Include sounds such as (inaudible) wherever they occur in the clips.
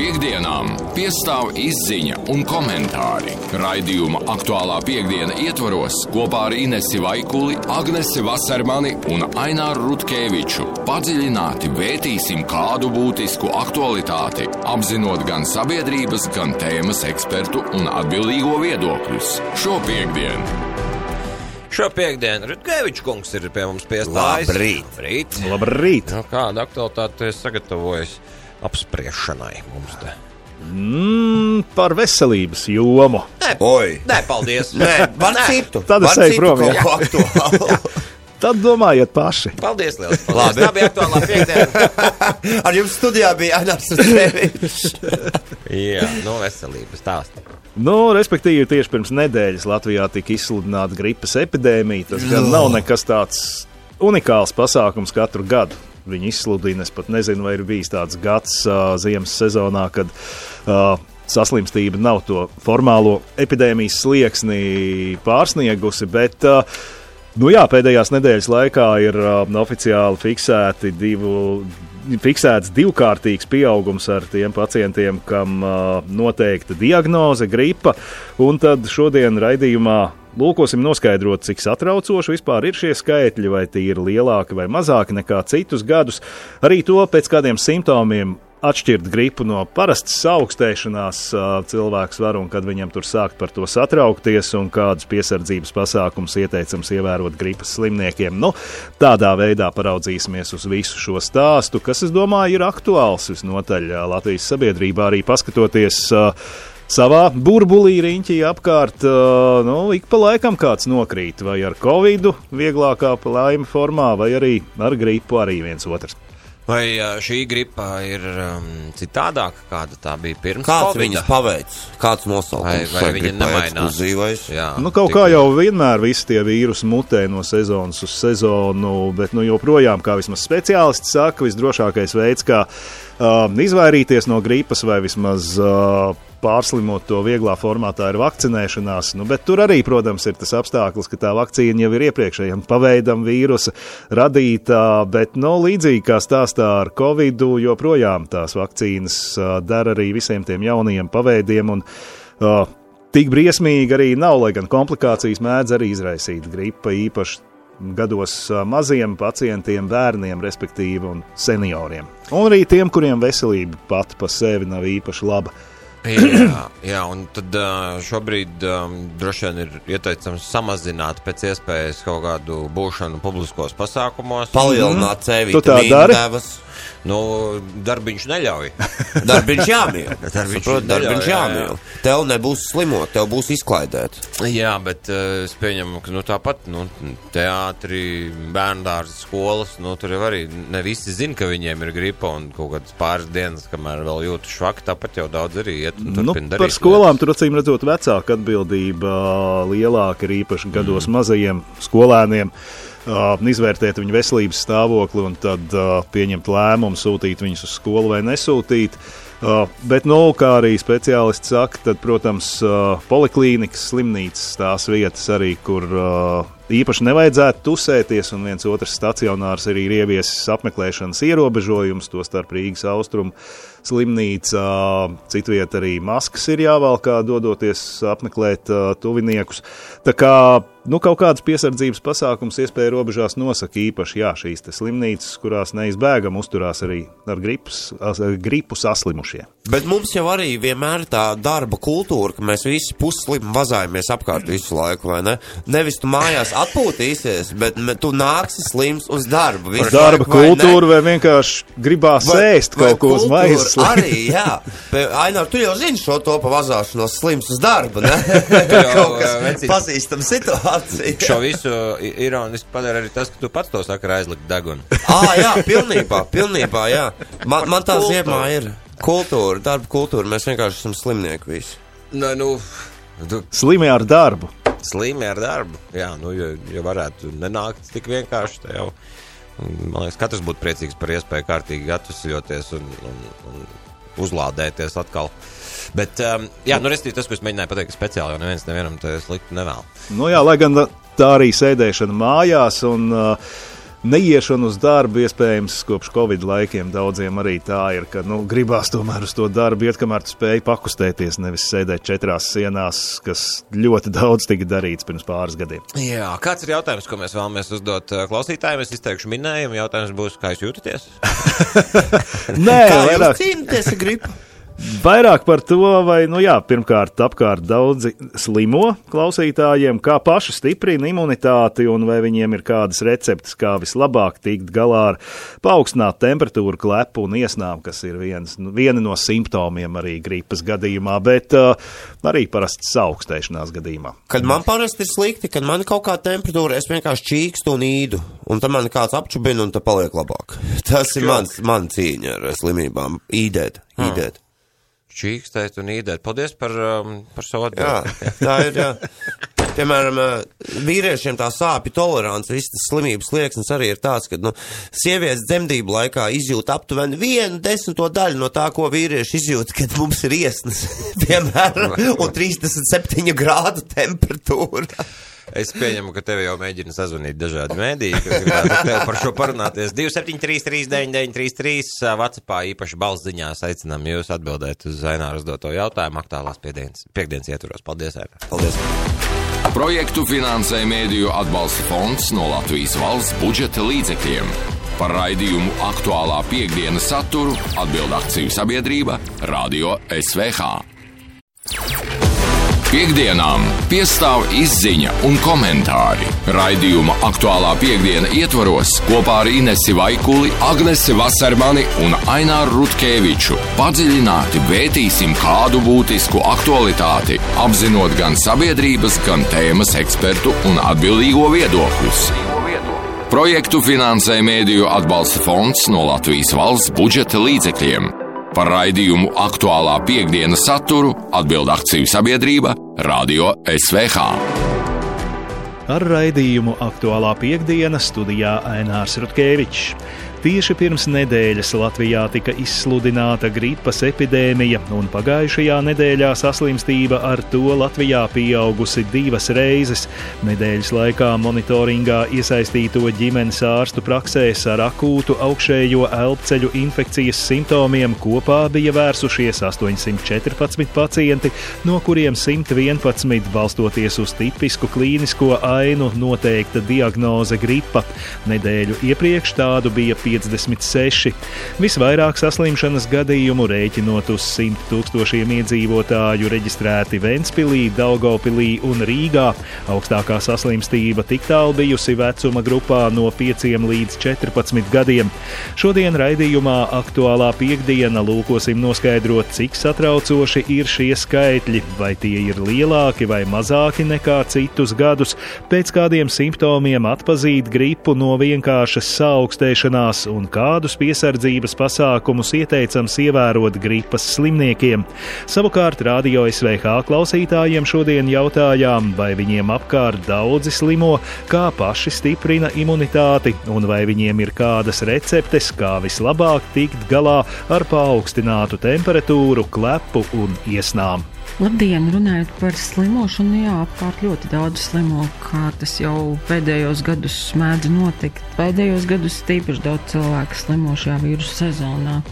Piektdienām piestāv izziņa un komentāri. Raidījuma aktuālā piekdiena ietvaros kopā ar Inesi Vaikuli, Agnesi Vasarmani un Aināru Rutkeviču padziļināti vērtīsim kādu būtisku aktualitāti, apzinot gan sabiedrības, gan tēmas ekspertu un atbildīgo viedokļus. Šo piekdienu! Šo piekdienu Rutgevičs kungs ir pie mums piestājis. Labrīt. Labrīt. Labrīt! Nu, kāda aktualitāte tu esi sagatavojis apspriešanai mums te? Mm, par veselības jomu. Oi! Nē, paldies. (laughs) Nē, var citu. Tad es eju prom. (laughs) Tad domājiet paši. Paldies, liels. (laughs) Paldies. Tā bija aktuālā piekdiena. Ar jums studijā bija Ainārs Strēvičs. Jā, nu veselības stāsts. Nu, respektīvi, tieši pirms nedēļas Latvijā tika izsludināta gripas epidēmija. Tas gan nav nekas tāds unikāls pasākums katru gadu. Viņi izsludina, es pat nezinu, vai ir bijis tāds gads uh, ziemas sezonā, kad uh, saslimstība nav to formālo epidēmijas slieksni pārsniegusi. Bet, uh, Nu jā, pēdējās nedēļas laikā ir uh, oficiāli fiksēti divu, fiksēts divkārtīgs pieaugums ar tiem pacientiem, kam uh, noteikta diagnoze, gripa. Un tad šodien raidījumā lūkosim noskaidrot, cik satraucoši vispār ir šie skaitļi, vai tie ir lielāki vai mazāki nekā citus gadus. Arī to pēc kādiem simptomiem atšķirt gripu no parastas augstēšanās cilvēks var un kad viņam tur sākt par to satraukties un kādus piesardzības pasākums ieteicams ievērot gripas slimniekiem. Nu, tādā veidā paraudzīsimies uz visu šo stāstu, kas, es domāju, ir aktuāls visnotaļ Latvijas sabiedrībā arī paskatoties. ā, Savā burbulī riņķī apkārt, nu, ik pa laikam kāds nokrīt, vai ar covid, vieglākā laime formā, vai arī ar gripu, arī viens otrs. Vai šī gripa ir um, citādāka, kāda tā bija pirms Kāds Covida? viņas paveic? Kāds nosaukums? Vai- vai viņa nemainās? Ekskluzīvais? Jā, Nu, kaut tik- kā jau vienmēr visi tie vīrusi mutē no sezonas uz sezonu, bet nu, joprojām, kā vismaz speciālisti saka, visdrošākais veids, kā uh, izvairīties no gripas vai vismaz uh, pārslimot to vieglā formātā, ir vakcinēšanās. Nu, bet tur arī, protams, ir tas apstākļus, ka tā vakcīna jau ir iepriekšējiem paveidam vīrusa radītā, bet nu, līdzīgi kā stāstā ar Covid, joprojām tās vakcīnas dara arī visiem tiem jaunajiem paveidiem. Un, uh, Tik briesmīgi arī nav, lai gan komplikācijas mēdz arī izraisīt gripa, īpaši gados maziem pacientiem, bērniem, respektīvi, un senioriem. Un arī tiem, kuriem veselība pati pa sevi nav īpaši laba. Jā, (clears throat) jā, un tad šobrīd um, droši vien ir ieteicams samazināt pēc iespējas kaut kādu būšanu publiskos pasākumos. Palielināt C Tu tā vitamīnu dari? devas. Nu, darbiņš neļauj. Darbiņš jāmīl. (laughs) Darbiņš Saprot, darbiņš neļauj, jā, jāmīl. Tev nebūs slimot, tev būs izklaidēt. Jā, bet uh, es pieņemu, ka nu, tāpat nu, teātrī, bērndārza skolas, nu, tur jau arī ne visi zina, ka viņiem ir gripa un kaut kādas pāris dienas, kamēr vēl jūtas švaki, tāpat jau daudz arī iet Nu, par skolām tur acīm redzot, vecāka atbildība lielāka ir īpaši gados mazajiem skolēniem. ā, Izvērtēt viņu veselības stāvokli un tad pieņemt lēmumu, sūtīt viņus uz skolu vai nesūtīt. Bet, nu, kā arī speciālisti saka, tad, protams, poliklīnikas, slimnīcas tās vietas arī, kur īpaši nevajadzētu tusēties, un viens otrs stacionārs arī ir ieviesis apmeklēšanas ierobežojumus, to starp Rīgas austrumu slimnīca, citviet arī maskas ir jāvalkā, dodoties apmeklēt uh, tuviniekus. Tā kā nu, kaut kādas piesardzības pasākums iespēja robežās nosaka īpaši jā, šīs slimnīcas, kurās neizbēgam uzturās arī ar gripus, as- gripu saslimušie. Bet mums jau arī vienmēr ir tā darba kultūra, ka mēs visi puslimi vazājamies apkārt visu laiku, vai ne? Nevis tu mājās atpūtīsies, bet tu nāksi slims uz darbu. visu Darba laiku, vai ne? kultūra vai vienkārši gribās Vai- ēst vai kaut ko uz maizes. Arī, jā. (laughs) Ainā, tu jau zini šo to pa vazāšanos slims uz darbu, ne? (laughs) (laughs) Kaut kas vecīt- pazīstam situāciju. Šo visu ironiski padara arī tas, ka tu pats to saki ar aizlikt degunu. Ā, jā, pilnībā, pilnībā, jā. Man, man tā ziemā ir kultūra, darba kultūra, mēs vienkārši esam slimnieki visi. Nu, nu, tu Slimi ar darbu. Slimi ar darbu. Jā, nu, ja, ja varētu nenākt tik vienkārši, tad jau, man liekas, katrs būtu priecīgs par iespēju kārtīgi atvesļoties un, un, un uzlādēties atkal. Bet, um, jā, nu, restīvi tas, ko es mēģināju pateikt, speciāli jau neviens nevienam te slikti nevēl. Nu, jā, lai gan tā arī sēdēšana mājās un uh, neiešana uz darbu, iespējams, kopš Covid laikiem daudziem arī tā ir, ka nu, gribās tomēr uz to darbu iet, kamēr tu spēj pakustēties, nevis sēdēt četrās sienās, kas ļoti daudz tika darīts pirms pāris gadiem. Jā, kāds ir jautājums, ko mēs vēlamies uzdot uh, klausītājiem? Es izteikšu minējumu. Jautājums būs, kā jūs jūtaties? (laughs) Nē, Kā jūs vairāk. cīnāties ar gripu? Vairāk par to, vai, nu jā, pirmkārt, apkārt daudzi slimo klausītājiem, kā paši stiprina imunitāti un vai viņiem ir kādas receptes, kā vislabāk tikt galā ar paaugstinātu temperatūru, klepu un iesnām, kas ir viens, nu, viena no simptomiem arī gripas gadījumā, bet uh, arī parasti saaugstēšanās gadījumā. Kad man parasti ir slikti, kad man kaut kāda temperatūra, es vienkārši čīkstu un īdu, un tad man kāds apčubina un tad paliek labāk. Tas ir mans, man cīņa ar slimībām. Īdēt, īdēt. Čīkstēt un īdēt. Paldies par, um, par savu Jā, atbildi. tā ir. Jā. Piemēram, eh, vīriešiem tā sāpju tolerance, visas tas slimības liekas arī ir tāds, ka nu, sievietes dzemdību laikā izjūt aptuveni vienu desmito daļu no tā, ko vīrieši izjūt, kad mums ir iesnas, (laughs) piemēram, un 37 grādu temperatūra. Es pieņemu, ka tev jau mēģina sazvanīt dažādi mēdīji, kas gribētu ar tevi par šo parunāties. 273, 9933, Vācijā īpaši balsziņās aicinām jūs atbildēt uz Zaināras doto jautājumu aktuālās piekdienas, piekdienas ietvaros. Paldies, Aina! Paldies! Projektu finansē Mēdīju atbalsta fonds no Latvijas valsts budžeta līdzekļiem. Par raidījumu aktuālā piekdienas saturu atbild akciju sabiedrība Radio SVH. Piektdienām piestāv izziņa un komentāri. Raidījuma aktuālā piekdiena ietvaros kopā ar Inesi Vaikuli, Agnesi Vasarmani un Aināru Rutkeviču padziļināti vērtīsim kādu būtisku aktualitāti, apzinot gan sabiedrības, gan tēmas ekspertu un atbildīgo viedokļus. Projektu finansē Mēdīju atbalsta fonds no Latvijas valsts budžeta līdzekļiem. Par raidījumu aktuālā piekdienas saturu atbild akciju sabiedrība Radio SVH. Ar raidījumu aktuālā piekdiena studijā Ainārs Rutkevičs. Tieši pirms nedēļas Latvijā tika izsludināta gripas epidēmija, un pagājušajā nedēļā saslimstība ar to Latvijā pieaugusi divas reizes. Nedēļas laikā monitoringā iesaistīto ģimenes ārstu praksēs ar akūtu augšējo elpceļu infekcijas simptomiem kopā bija vērsušies 814 pacienti, no kuriem 111 balstoties uz tipisku klīnisko ainu noteikta diagnoze gripa. Nedēļu iepriekš tādu bija 56. Visvairāk saslimšanas gadījumu rēķinot uz 100 tūkstošiem iedzīvotāju reģistrēti Ventspilī, Daugopilī un Rīgā. Augstākā saslimstība tik tālu bijusi vecuma grupā no 5 līdz 14 gadiem. Šodien raidījumā aktuālā piekdiena lūkosim noskaidrot, cik satraucoši ir šie skaitļi, vai tie ir lielāki vai mazāki nekā citus gadus, pēc kādiem simptomiem atpazīt gripu no vienkāršas saaugstēšanās un kādus piesardzības pasākumus ieteicams ievērot gripas slimniekiem. Savukārt Radio SVH klausītājiem šodien jautājām, vai viņiem apkārt daudzi slimo, kā paši stiprina imunitāti un vai viņiem ir kādas receptes, kā vislabāk tikt galā ar paaugstinātu temperatūru, klepu un iesnām. Labdien, runājot par slimošanu, jā, apkārt ļoti daudz slimo, kā tas jau pēdējos gados mēdz notikt. Pēdējos gados tīpaši daudz cilvēku slimo šajā vīrusu sezonā.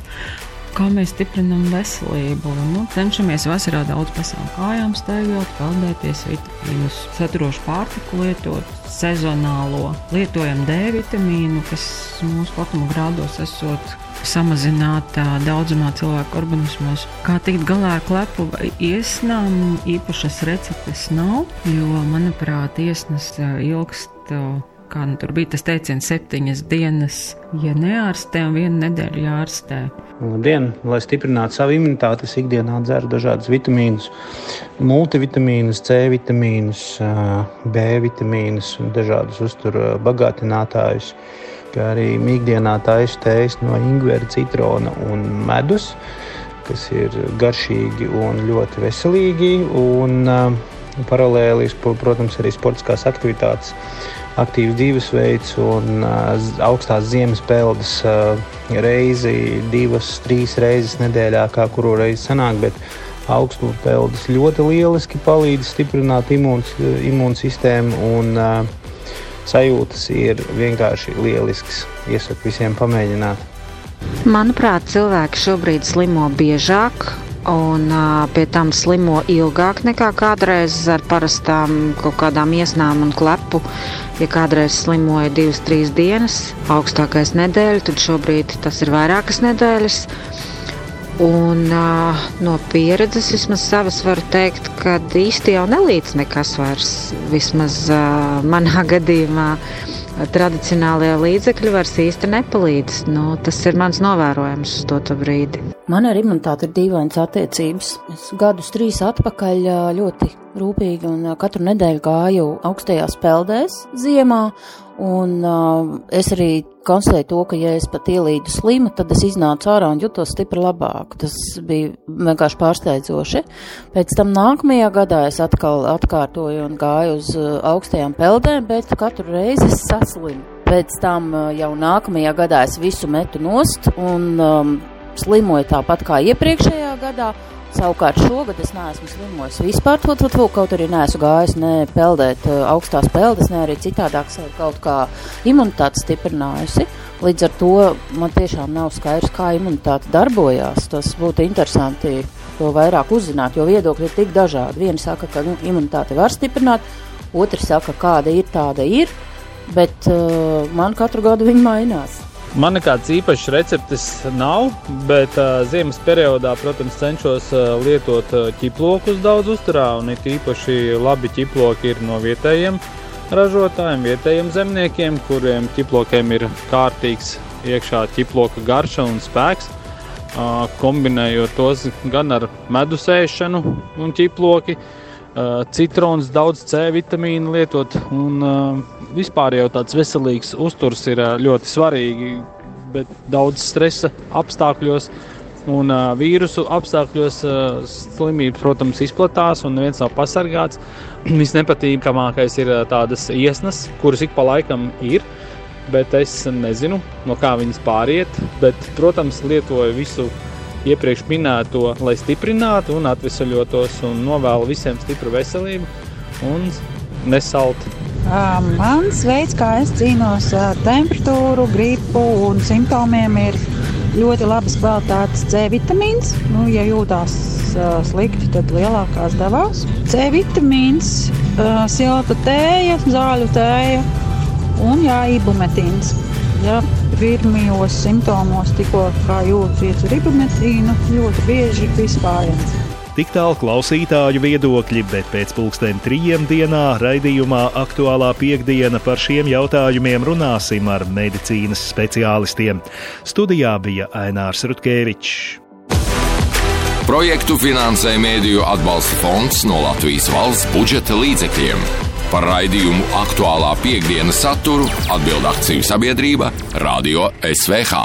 Kā mēs stiprinām veselību? Nu, cenšamies vasarā daudz pasākt kājām, staigāt, peldēties, vitamīnus saturošu pārtiku lietot, sezonālo lietojam D vitamīnu, kas mūsu platuma grādos esot samazinātā daudzumā cilvēku organismos. Kā tikt galā ar klepu iesnām, īpašas receptes nav, jo, manuprāt, iesnas ilgst. Kā nu tur bija tas teiciens, septiņas dienas, ja neārstē, un vienu nedēļu jārastē. Labdien! Lai stiprinātu savu imunitāti, es ikdienā dzeru dažādus vitamīnus, multivitamīnus, C vitamīnus, B vitamīnus dažādus uzturu bagātinātājus. Kā arī ikdienā taisu tējas no ingvera, citrona un medus, kas ir garšīgi un ļoti veselīgi. Un, uh, paralēli, protams, arī sportiskās aktivitātes aktīvs dzīvesveids un uh, augstās ziemas peldas uh, reizi, divas, trīs reizes nedēļā, kā kuru reizi sanāk. Bet augstu peldas ļoti lieliski palīdz stiprināt imūns, imūnsistēmu un uh, sajūtas ir vienkārši lielisks. Iesaku visiem pamēģināt. Manuprāt, cilvēki šobrīd slimo biežāk, un pie tam slimo ilgāk nekā kādreiz ar parastām kaut kādām iesnām un klepu. Ja kādreiz slimoja divas, trīs dienas, augstākais nedēļa, tad šobrīd tas ir vairākas nedēļas. Un uh, no pieredzes vismaz savas varu teikt, ka īsti jau nelīdz nekas vairs, vismaz uh, manā (laughs) gadījumā. Tradicionālajie līdzekļi vairs īsti nepalīdz. Nu, tas ir mans novērojums uz to brīdi. Man ar imunitāti ir dīvainas attiecības. Es gadus trīs atpakaļ ļoti rūpīgi un katru nedēļu gāju augstajās peldēs ziemā. Un uh, es arī konstatēju to, ka, ja es pat ielīdu slimu, tad es iznācu ārā un jutos stipri labāk. Tas bija vienkārši pārsteidzoši. Pēc tam nākamajā gadā es atkal atkārtoju un gāju uz uh, augstajām peldēm, bet katru reizi es saslimu. Pēc tam uh, jau nākamajā gadā es visu metu nost un um, slimoju tāpat kā iepriekšējā gadā. Savukārt šogad es neesmu slimojis vispār, to, to, to, kaut arī neesmu gājis ne peldēt uh, augstās peldes, ne arī citādāk sev kaut kā imunitāti stiprinājusi. Līdz ar to man tiešām nav skaidrs, kā imunitāte darbojās. Tas būtu interesanti to vairāk uzzināt, jo viedokļi ir tik dažādi. Vieni saka, ka nu, imunitāte var stiprināt, otri saka, kāda ir, tāda ir, bet uh, man katru gadu viņa mainās. Man nekāds īpašs receptes nav, bet uh, ziemas periodā, protams, cenšos uh, lietot ķiplokus daudz uzturā, un it īpaši labi ķiploki ir no vietējiem ražotājiem, vietējiem zemniekiem, kuriem ķiplokiem ir kārtīgs iekšā ķiploka garša un spēks. Uh, kombinējot tos gan ar medus ēšanu un ķiploku, uh, citrons, daudz C vitamīnu lietot. Un, uh, vispār jau tāds veselīgs uzturs ir uh, ļoti svarīgi, bet daudz stresa apstākļos. Un uh, vīrusu apstākļos uh, slimības, protams, izplatās un neviens nav pasargāts. (clears throat) Visnepatīkamākais ir uh, tādas iesnas, kuras ik pa laikam ir, bet es nezinu, no kā viņas pāriet. Bet, protams, lietoju visu iepriekš minēto, lai stiprinātu un atvesaļotos un novēlu visiem stipru veselību un nesalt. Mans veids, kā es cīnos ar temperatūru, gripu un simptomiem, ir ļoti labas kvalitātes C vitamīns. Nu, ja jūtās uh, slikti, tad lielākās devās. C vitamīns, uh, silta tēja, zāļu tēja un jā, ibumetīns. Ja pirmajos simptomos tikko jūtas iet uz ibumetīnu, ļoti bieži vispārējais. Tik tālu klausītāju viedokļi, bet pēc pulksten trījiem dienā raidījumā aktuālā piekdiena par šiem jautājumiem runāsim ar medicīnas speciālistiem. Studijā bija Ainārs Rutkevičs. Projektu finansē Mēdīju atbalsta fonds no Latvijas valsts budžeta līdzekļiem. Par raidījumu aktuālā piekdienas saturu atbild akciju sabiedrība Radio SVH.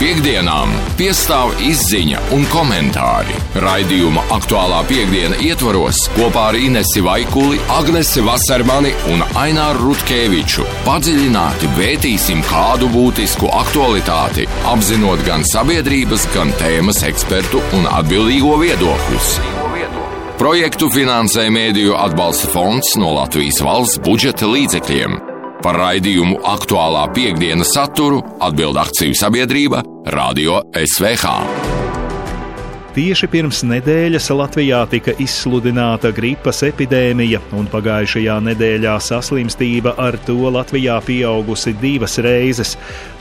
Piektdienām piestāv izziņa un komentāri. Raidījuma aktuālā piekdiena ietvaros kopā ar Inesi Vaikuli, Agnesi Vasarmani un Aināru Rutkeviču padziļināti vērtīsim kādu būtisku aktualitāti, apzinot gan sabiedrības, gan tēmas ekspertu un atbildīgo viedokļus. Projektu finansē Mēdīju atbalsta fonds no Latvijas valsts budžeta līdzekļiem. Par raidījumu aktuālā piekdienas saturu atbild akciju sabiedrība Radio SVH. Tieši pirms nedēļas Latvijā tika izsludināta gripas epidēmija, un pagājušajā nedēļā saslimstība ar to Latvijā pieaugusi divas reizes.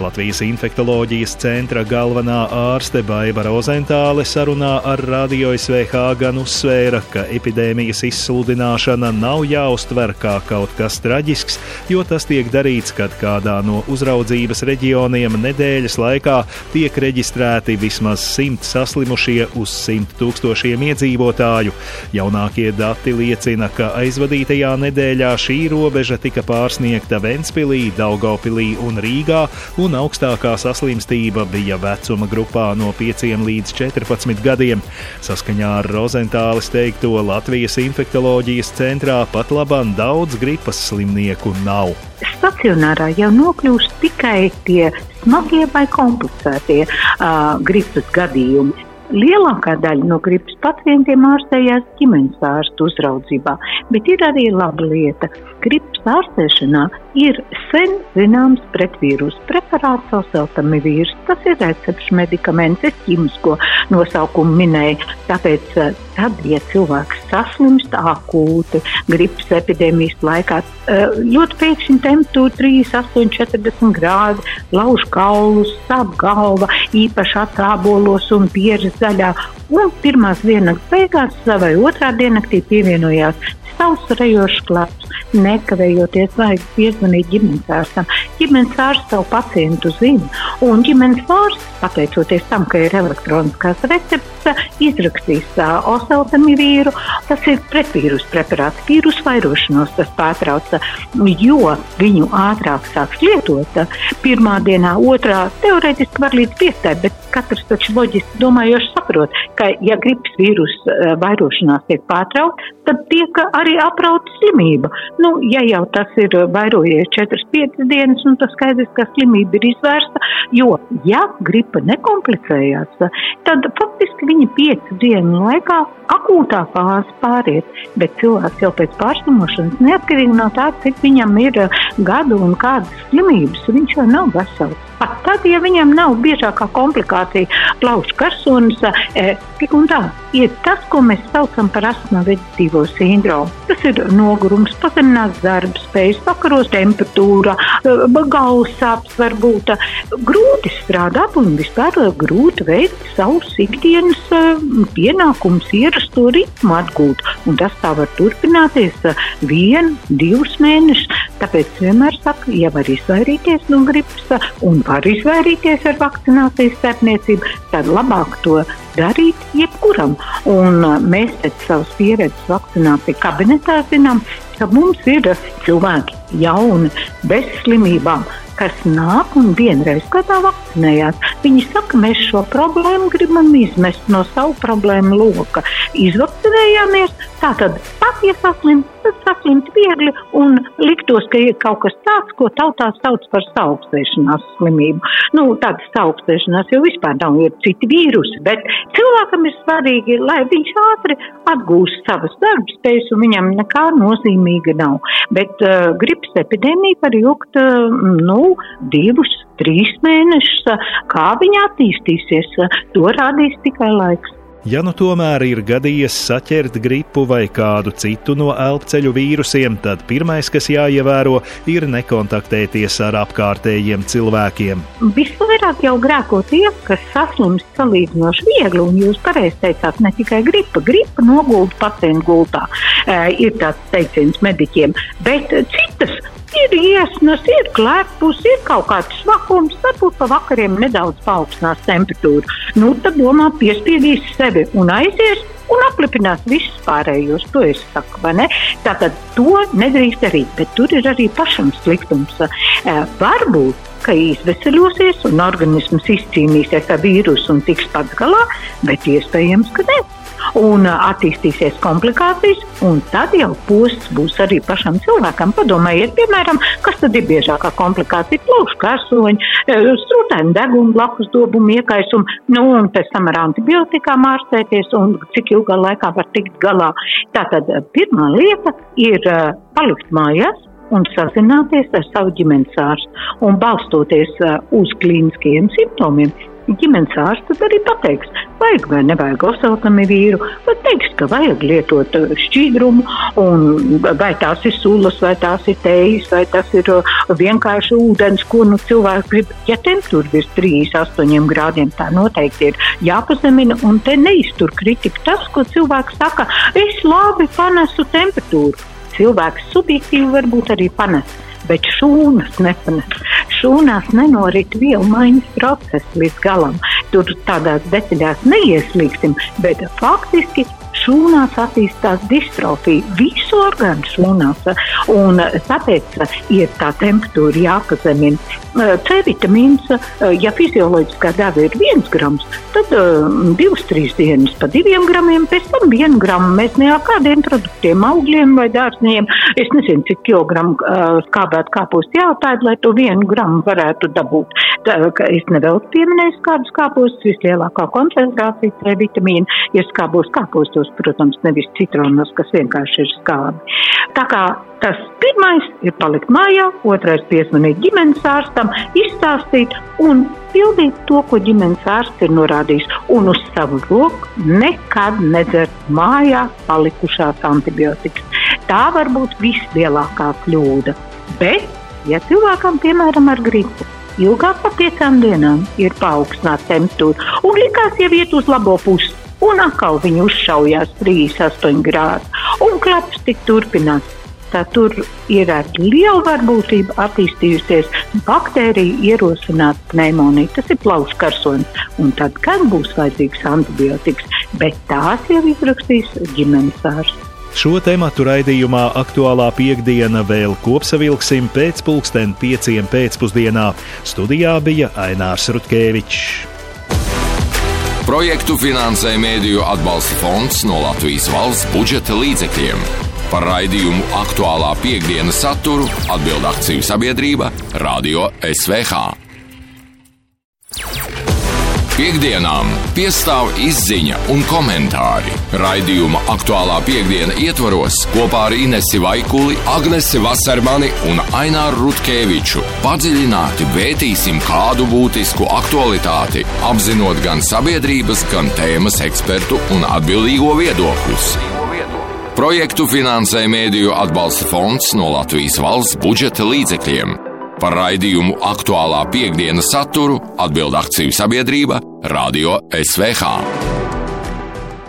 Latvijas infektoloģijas centra galvenā ārste Baiva Rozentāle sarunā ar Radio SVH gan uzsvēra, ka epidēmijas izsludināšana nav jāuztver kā kaut kas traģisks, jo tas tiek darīts, kad kādā no uzraudzības reģioniem nedēļas laikā tiek reģistrēti vismaz simt saslimušie 100 tūkstošiem iedzīvotāju. Jaunākie dati liecina, ka aizvadītajā nedēļā šī robeža tika pārsniegta Ventspilī, Daugopilī un Rīgā, un augstākā saslimstība bija vecuma grupā no 5 līdz 14 gadiem. Saskaņā ar Rozentālis teikto Latvijas infektoloģijas centrā pat labam daudz gripas slimnieku nav. Stacionārā jau nokļūst tikai tie smagie vai komplicētie uh, gripas gadījumi. Lielākā daļa no gripas pacientiem ārstējās ģimenes ārstu uzraudzībā, bet ir arī laba lieta. Gripas ārstēšanā ir sen zināms pretvīrusu preparāts oseltamivīrs. Tas ir recepts medikaments, es ķīmisko nosaukumu minēju. Tāpēc tad, ja cilvēks saslimst akūti gripas epidēmijas laikā, ļoti pēkšņi temperatūra 38, 40 grādi, lauž kaulus, sāp galva, īpaši atsābolos un pieres daļā. Un pirmās dienas beigās vai otrā diennaktī pievienojās savs rejošs klāts. Nekavējoties vajag piezvanīt ģimenes ārstam. Ģimenes ārsts savu pacientu zina, un ģimenes ārsts, pateicoties tam, ka ir elektroniskās receptes, izrakstīs oseltamivīru. Tas ir pretvīrus preparāts, vīrusu vairošanos tas pārtrauc, jo viņu ātrāk sāks lietot. Pirmā dienā, otrā teorētiski var līdz piektai, bet katrs taču loģiski domājoši saprot, ka ja gripas vīrusu vairošanās tiek pārtraukta, tad tiek arī aprauta slimība. Nu, ja jau tas ir vairojies 4-5 dienas, un tas skaidrs, ka slimība ir izvērsta, jo, ja gripa nekomplicējās, tad faktiski viņa 5 dienu laikā akūtā fāze pāriet, bet cilvēks jau pēc pārslimošanas, neatkarīgi no tā, cik viņam ir gadu un kādas slimības, viņš jau nav vesels. Pat tad, ja viņam nav biežākā komplikācija, plaušu karsonis, e, tik un tā, ir tas, ko mēs saucam par astma veģetīvo sindromu. Tas ir nogurums, pazemināts darba spējas, vakaros temperatūra, galvas sāpes var būt. Grūti strādāt un vispār grūti veikt savus ikdienas pienākumus, ierasto ritmu atgūt. Un tas tā var turpināties vienu, divus mēnešus. Tāpēc vienmēr saku, ja var izvairīties no gripas un var izvairīties ar vakcinācijas starpniecību, tad labāk to darīt jebkuram. Un mēs pēc savas pieredzes vakcināciju kabinetā zinām, ka mums ir cilvēki jauni, bez slimībām, kas nāk un vienreiz gadā vakcinējās. Viņi saka, mēs šo problēmu gribam izmest no savu problēmu loka. Izvakcinējāmies, tātad pat ja saslimt, tad saslimt viegli un liktos, ka ir kaut kas tāds, ko tautā sauc par saaugstēšanās slimību. Nu, tāda saaugstēšanās jau vispār nav, ir citi vīrusi, bet cilvēkam ir svarīgi, lai viņš ātri atgūst savas darbspējas un viņam nekā nozīmīga nav. Bet uh, gripas epidēmija var ilgt, uh, nu, divus, trīs mēnešus. Kā viņa attīstīsies, to rādīs tikai laiks. Ja nu tomēr ir gadījies saķert gripu vai kādu citu no elpceļu vīrusiem, tad pirmais, kas jāievēro, ir nekontaktēties ar apkārtējiem cilvēkiem. Visvairāk jau grēko tie, kas saslimst salīdzinoši viegli, un jūs pareizi teicāt, ne tikai gripa, gripa nogulda pacientu gultā, e, ir tāds teiciens mediķiem, bet citas Ir iesnas, ir klepus, ir kaut kāds svakums, varbūt pa vakariem nedaudz paaugstinās temperatūru. Nu, tad domā, piespiedīs sevi un aizies un aplipinās visus pārējos. To es saku, vai ne? Tātad to nedrīkst darīt, bet tur ir arī pašam sliktums. E, varbūt ka izveseļosies un organisms izcīnīsies ar vīrusu un tiks pats galā, bet iespējams, ka ne un attīstīsies komplikācijas, un tad jau posts būs arī pašam cilvēkam. Padomājiet, piemēram, kas tad ir biežākā komplikācija? Plaušu karsoņi, strūtēni deguna, blakus dobumu iekaisumu, nu, un pēc tam ar antibiotikām ārstēties, un cik ilgā laikā var tikt galā. Tātad pirmā lieta ir palikt mājās, un sazināties ar savu ģimenes ārstu. Un balstoties uh, uz klīniskiem simptomiem, ģimenes ārsts arī pateiks, vajag vai nevajag oseltamivīru, vai teiks, ka vajag lietot uh, šķīdrumu, un vai tās ir sulas, vai tās ir tējas, vai tas ir uh, vienkārši ūdens, ko nu cilvēks grib. Ja temperatūra virs 38 grādiem, tā noteikti ir jāpazemina, un te neiztur kritika tas, ko cilvēks saka, es labi panesu temperatūru. Cilvēks subjektīvi varbūt arī panes bet šūnas nepanes. Šūnās nenorit vielu maiņas process līdz galam. Tur tādās detaļās neieslīgsim, bet faktiski šūnās attīstās distrofija, visu orgānu šūnās. Un tāpēc ir tā temperatūra jāpazemina. C vitamīns, ja fizioloģiskā deva ir viens grams, tad divas, trīs dienas pa diviem gramiem, pēc tam vienu gramu. Mēs ne ar kādiem produktiem, augļiem vai dārzniekiem, es nezinu, cik kilogramu skābēt kāpostu jātāja, lai to vienu gramu varētu dabūt. Tā, es nevelc pieminēju skābus kāpostus, vislielākā koncentrācija C vitamīna ir skābos kāpostos, protams, nevis citronos, kas vienkārši ir skābi. Tā kā tas pirmais ir palikt mājā, otrais piezvanīt ģimenes ārstam, izstāstīt un pildīt to, ko ģimenes ārsts ir norādījis. Un uz savu roku nekad nedzert mājā palikušās antibiotikas. Tā var būt vislielākā kļūda. Bet, ja cilvēkam, piemēram, ar gripu, ilgāk par piecām dienām ir paaugstināta temperatūra un likās jau iet uz labo pusi. Un atkal viņi uzšaujās 38 grādi, un klaps tik turpinās tā tur ir ar lielu varbūtību attīstījusies baktērija ierosināt pneimoniju. Tas ir plaušu karsojums, un tad, kad būs vajadzīgs antibiotikas, bet tās jau izrakstīs ģimenes ārsts. Šo tematu raidījumā aktuālā piekdiena vēl kopsavilksim pēc pulksten pieciem pēcpusdienā. Studijā bija Ainārs Rutkevičs. Projektu finansē Mēdīju atbalsta fonds no Latvijas valsts budžeta līdzekļiem. Par raidījumu aktuālā piekdienas saturu atbild akciju sabiedrība Radio SVH. Piektdienām piestāv izziņa un komentāri. Raidījuma aktuālā piekdiena ietvaros kopā ar Inesi Vaikuli, Agnesi Vasarmani un Aināru Rutkeviču padziļināti vērtīsim kādu būtisku aktualitāti, apzinot gan sabiedrības, gan tēmas ekspertu un atbildīgo viedokļus. Projektu finansē Mēdīju atbalsta fonds no Latvijas valsts budžeta līdzekļiem. Par raidījumu aktuālā piekdienas saturu atbild akciju sabiedrība Radio SVH.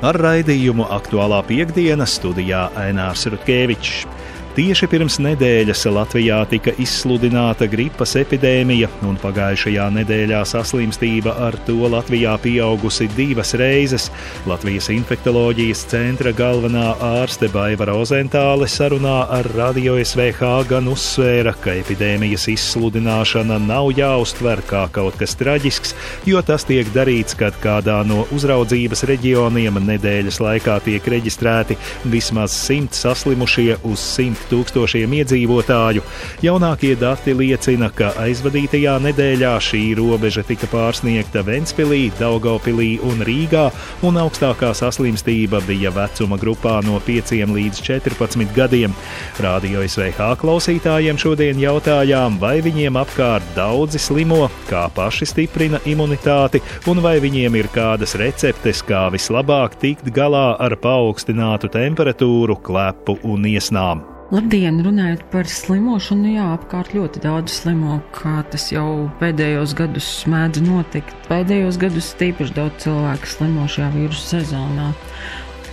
Ar raidījumu aktuālā piekdiena studijā Ainārs Rutkevičs. Tieši pirms nedēļas Latvijā tika izsludināta gripas epidēmija, un pagājušajā nedēļā saslimstība ar to Latvijā pieaugusi divas reizes. Latvijas infektuoloģijas centra galvenā ārste Baiva Rozentāle sarunā ar Radio SVH gan uzsvēra, ka epidēmijas izsludināšana nav jāuztver kā kaut kas traģisks, jo tas tiek darīts, kad kādā no uzraudzības reģioniem nedēļas laikā tiek reģistrēti vismaz simt saslimušie uz simt tūkstošiem iedzīvotāju. Jaunākie dati liecina, ka aizvadītajā nedēļā šī robeža tika pārsniegta Ventspilī, Daugopilī un Rīgā, un augstākā saslimstība bija vecuma grupā no 5 līdz 14 gadiem. Radio SVH klausītājiem šodien jautājām, vai viņiem apkārt daudzi slimo, kā paši stiprina imunitāti, un vai viņiem ir kādas receptes, kā vislabāk tikt galā ar paaugstinātu temperatūru, klepu un iesnām. Labdien, runājot par slimošanu, jā, apkārt ļoti daudz slimo, kā tas jau pēdējos gados mēdz notikt. Pēdējos gados tīpaši daudz cilvēku slimo šajā vīrusu sezonā.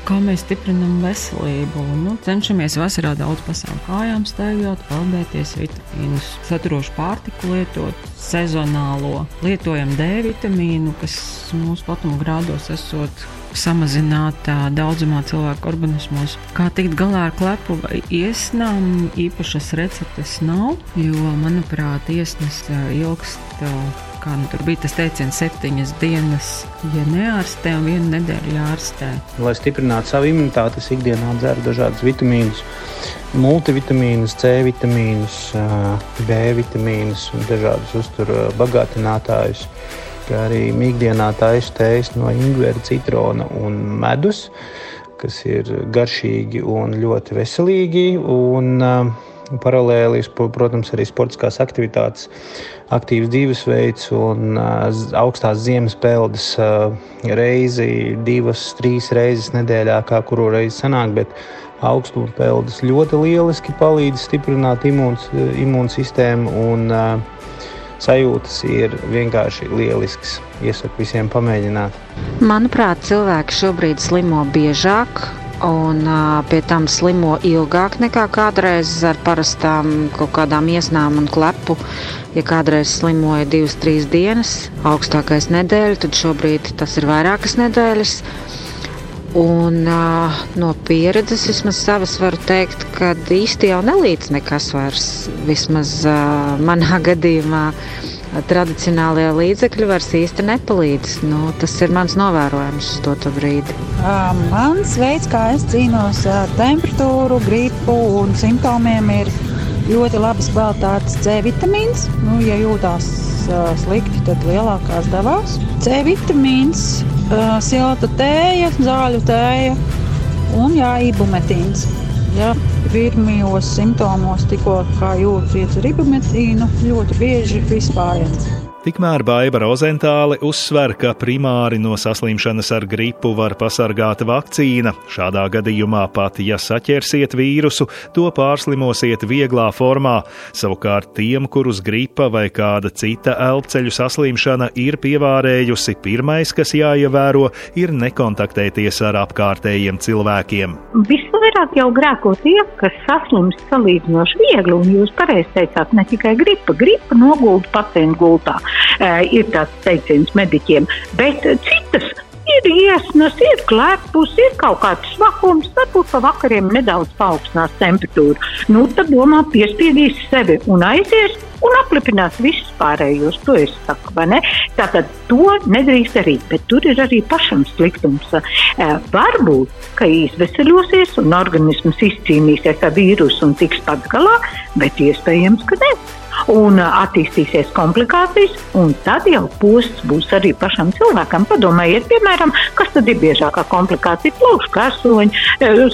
Kā mēs stiprinām veselību? Nu, cenšamies vasarā daudz pasākt kājām, staigāt, peldēties, vitamīnus, saturošu pārtiku lietot, sezonālo. Lietojam D vitamīnu, kas mūsu platuma grādos esot samazinātā daudzumā cilvēku organismos. Kā tikt galā ar klepu iesnām, īpašas receptes nav, jo, manuprāt, iesnas ilgst. Kā nu, tur bija tas teiciens, septiņas dienas, ja neārstē, un vienu nedēļu jārastē. Lai stiprinātu savu imunitāti, es ikdienā dzeru dažādus vitamīnus, multivitamīnus, C vitamīnus, B vitamīnus un dažādus uzturu bagātinātājus kā arī mīkdienā taisa tējas no ingvera, citrona un medus, kas ir garšīgi un ļoti veselīgi. Un, uh, Paralēli, protams, arī sportiskās aktivitātes, aktīvs dzīvesveids un uh, augstās ziemas peldes uh, reizi, divas, trīs reizes nedēļā, kā kuru reizi sanāk. Bet augstuma peldes ļoti lieliski palīdz stiprināt imūnsistēmu un uh, sajūtas ir vienkārši lielisks. Iesaku visiem pamēģināt. Manuprāt, cilvēki šobrīd slimo biežāk. Un pie tam slimo ilgāk nekā kādreiz ar parastām kaut kādām iesnām un klepu. Ja kādreiz slimoja divas, trīs dienas, augstākais nedēļa, tad šobrīd tas ir vairākas nedēļas. Un uh, no pieredzes vismaz savas varu teikt, ka īsti jau nelīdz nekas vairs. Vismaz uh, manā (laughs) gadījumā tradicionālajie līdzekļi vairs īsti nepalīdz. Nu, tas ir mans novērojums uz to brīdi. Uh, mans veids, kā es cīnos ar temperatūru, gripu un simptomiem, ir ļoti labas kvalitātes C vitamīns. Nu, ja jūtās uh, slikti, tad lielākās devās. C vitamīns uh, silta tēja, zāļu tēja un jā, ibumetīns. Ja pirmajos simptomos tikko jūtas iet ar ibumetīnu, ļoti bieži vispār. Tikmēr Baiva Rozentāle uzsver, ka primāri no saslimšanas ar gripu var pasargāt vakcīna. Šādā gadījumā pat, ja saķersiet vīrusu, to pārslimosiet vieglā formā. Savukārt tiem, kurus gripa vai kāda cita elpceļu saslimšana ir pievārējusi, pirmais, kas jāievēro, ir nekontaktēties ar apkārtējiem cilvēkiem. Visvairāk jau grēko tie, kas saslimst salīdzinoši viegli, un jūs pareizi teicāt, ne tikai gripa, gripa nogulda pacientu gultā. Ir tāds teiciens mediķiem, bet citas ir iesnas, ir klepus, ir kaut kāds svakums, varbūt pa vakariem nedaudz paaugstinās temperatūru. Nu, tad domā, piespiedīs sevi un aizies un aplipinās visus pārējos. To es saku, vai ne? Tātad to nedrīkst darīt, bet tur ir arī pašam sliktums. E, varbūt, ka izveseļosies un organisms izcīnīsies ar vīrusu un tiks pats galā, bet iespējams, ka ne un attīstīsies komplikācijas, un tad jau posts būs arī pašam cilvēkam. Padomājiet, piemēram, kas tad ir biežākā komplikācija? Plaušu karsoņi,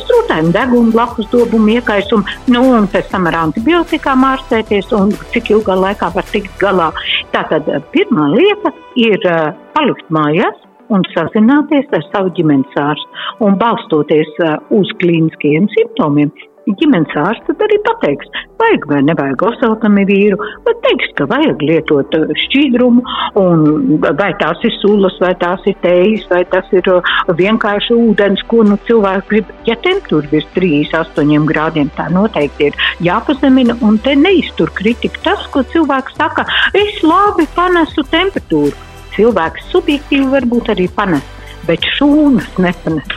strūtēm deguna, blakus dobumu iekaisumu, nu, un pēc tam ar antibiotikām ārstēties, un cik ilgā laikā var tikt galā. Tātad pirmā lieta ir palikt mājās, un sazināties ar savu ģimenes ārstu. Un balstoties uz klīniskiem simptomiem, ģimenes ārsts arī pateiks, vajag vai nevajag oseltamivīru, vai teiks, ka vajag lietot uh, šķīdrumu, un vai tās ir sulas, vai tās ir tejas, vai tas ir uh, vienkārši ūdens, ko nu cilvēks grib. Ja temperatūra virs 38 grādiem, tā noteikti ir jāpazemina, un te neiztur kritika tas, ko cilvēks saka, es labi panesu temperatūru. Cilvēks subjektīvi varbūt arī panes bet šūnas nepanes.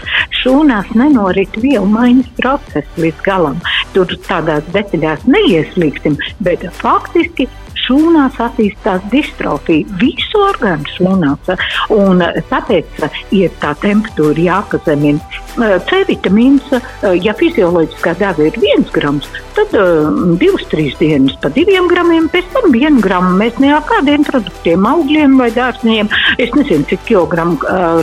Šūnās nenorit vielu maiņas process līdz galam. Tur tādās detaļās neieslīgsim, bet faktiski šūnās attīstās distrofija, visu orgānu šūnās. Un tāpēc ir tā temperatūra jāpazemina. C vitamīns, ja fizioloģiskā deva ir viens grams, tad divas, trīs dienas pa diviem gramiem, pēc tam vienu gramu mēs ne ar kādiem produktiem, augļiem vai dārzniekiem. Es nezinu, cik kilogramu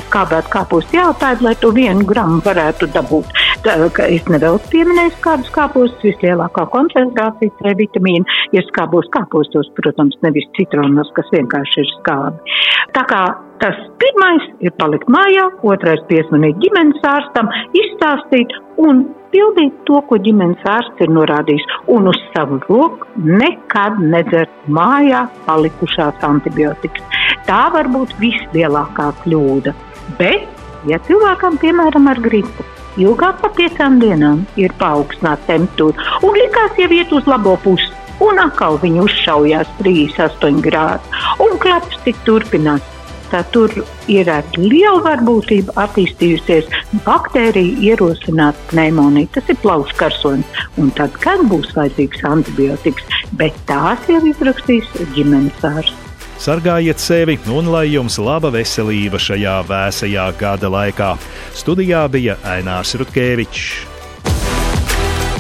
skābēt kāpos jāpēd, lai to vienu gramu varētu dabūt. Tā, es nedaudz pieminēju kādus kāpos, vislielākā koncentrācija C vitamīna ir skābos kāpostos protams, nevis citronos, kas vienkārši ir skābi. Tā kā tas pirmais ir palikt mājā, otrais piesmanīt ģimenes ārstam, izstāstīt un pildīt to, ko ģimenes ārsts ir norādījis, un uz savu roku nekad nedzert mājā palikušās antibiotikas. Tā var būt vislielākā kļūda. Bet, ja cilvēkam, piemēram, ar gripu, ilgāk par piecām dienām ir paaugstināta temperatūra un likās jau iet uz labo pusi, un atkal viņi uzšaujās 38 grādi. Un klaps tik turpinās. Tā tur ir ar lielu varbūtību attīstījusies baktērija ierosināt pneimoniju. Tas ir plaušu karsonis. Un tad, kad būs vajadzīgs antibiotikas, bet tās jau izrakstīs ģimenes ārsts. Sargājiet sevi un lai jums laba veselība šajā vēsajā gada laikā. Studijā bija Ainārs Rutkevičs.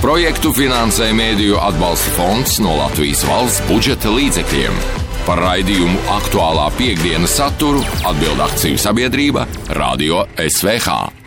Projektu finansē Mēdīju atbalsta fonds no Latvijas valsts budžeta līdzekļiem. Par raidījumu aktuālā piekdienas saturu atbild akciju sabiedrība Radio SVH.